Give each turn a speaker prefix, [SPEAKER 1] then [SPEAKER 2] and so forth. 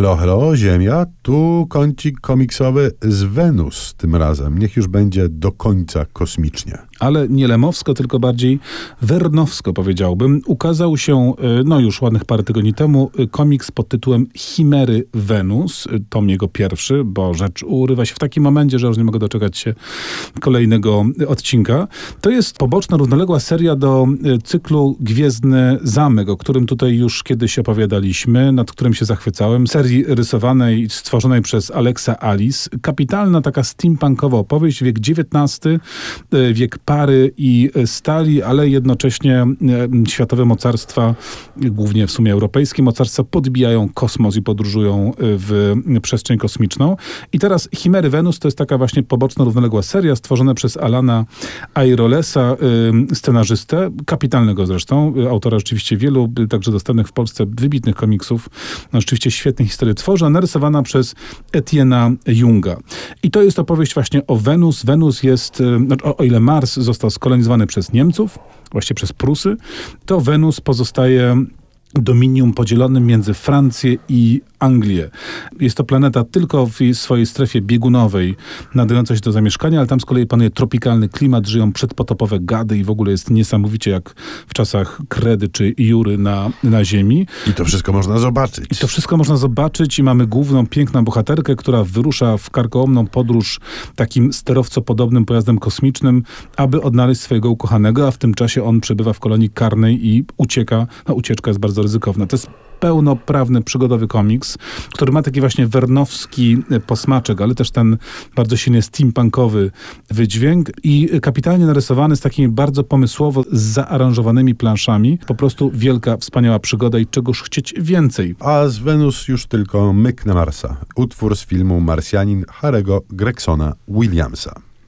[SPEAKER 1] Halo, halo, Ziemia, tu kącik komiksowy z Wenus tym razem. Niech już będzie do końca kosmicznie.
[SPEAKER 2] Ale nie lemowsko, tylko bardziej wernowsko powiedziałbym. Ukazał się, y, no już ładnych parę tygodni temu, y, komiks pod tytułem Chimery Wenus. Y, tom jego pierwszy, bo rzecz urywa się w takim momencie, że już nie mogę doczekać się kolejnego odcinka. To jest poboczna, równoległa seria do cyklu Gwiezdny Zamek, o którym tutaj już kiedyś opowiadaliśmy, nad którym się zachwycałem rysowanej, stworzonej przez Alexa Alice. Kapitalna taka steampunkowa opowieść, wiek XIX, e, wiek pary i stali, ale jednocześnie e, światowe mocarstwa, głównie w sumie europejskie mocarstwa, podbijają kosmos i podróżują e, w przestrzeń kosmiczną. I teraz Chimery Wenus to jest taka właśnie poboczna, równoległa seria stworzona przez Alana Airolesa, scenarzystę, kapitalnego zresztą, autora rzeczywiście wielu, także dostępnych w Polsce wybitnych komiksów, no, rzeczywiście świetnych historię tworzy, narysowana przez Etiena Junga. I to jest opowieść właśnie o Wenus. Wenus jest, e, znaczy, o, o ile Mars został skolonizowany przez Niemców, właściwie przez Prusy, to Wenus pozostaje dominium podzielonym między Francję i Anglię. Jest to planeta tylko w swojej strefie biegunowej, nadająca się do zamieszkania, ale tam z kolei panuje tropikalny klimat, żyją przedpotopowe gady i w ogóle jest niesamowicie jak w czasach Kredy czy Jury na, na Ziemi.
[SPEAKER 1] I to wszystko można zobaczyć.
[SPEAKER 2] I to wszystko można zobaczyć i mamy główną, piękną bohaterkę, która wyrusza w karkołomną podróż takim sterowcopodobnym pojazdem kosmicznym, aby odnaleźć swojego ukochanego, a w tym czasie on przebywa w kolonii karnej i ucieka. No ucieczka jest bardzo ryzykowna. To jest pełnoprawny, przygodowy komiks, który ma taki właśnie wernowski e, posmaczek, ale też ten bardzo silnie steampunkowy wydźwięk i kapitalnie narysowany z takimi bardzo pomysłowo zaaranżowanymi planszami. Po prostu wielka, wspaniała przygoda i czegoż chcieć więcej.
[SPEAKER 1] A z Wenus już tylko Myk na Marsa. Utwór z filmu Marsjanin Harego Gregsona Williamsa.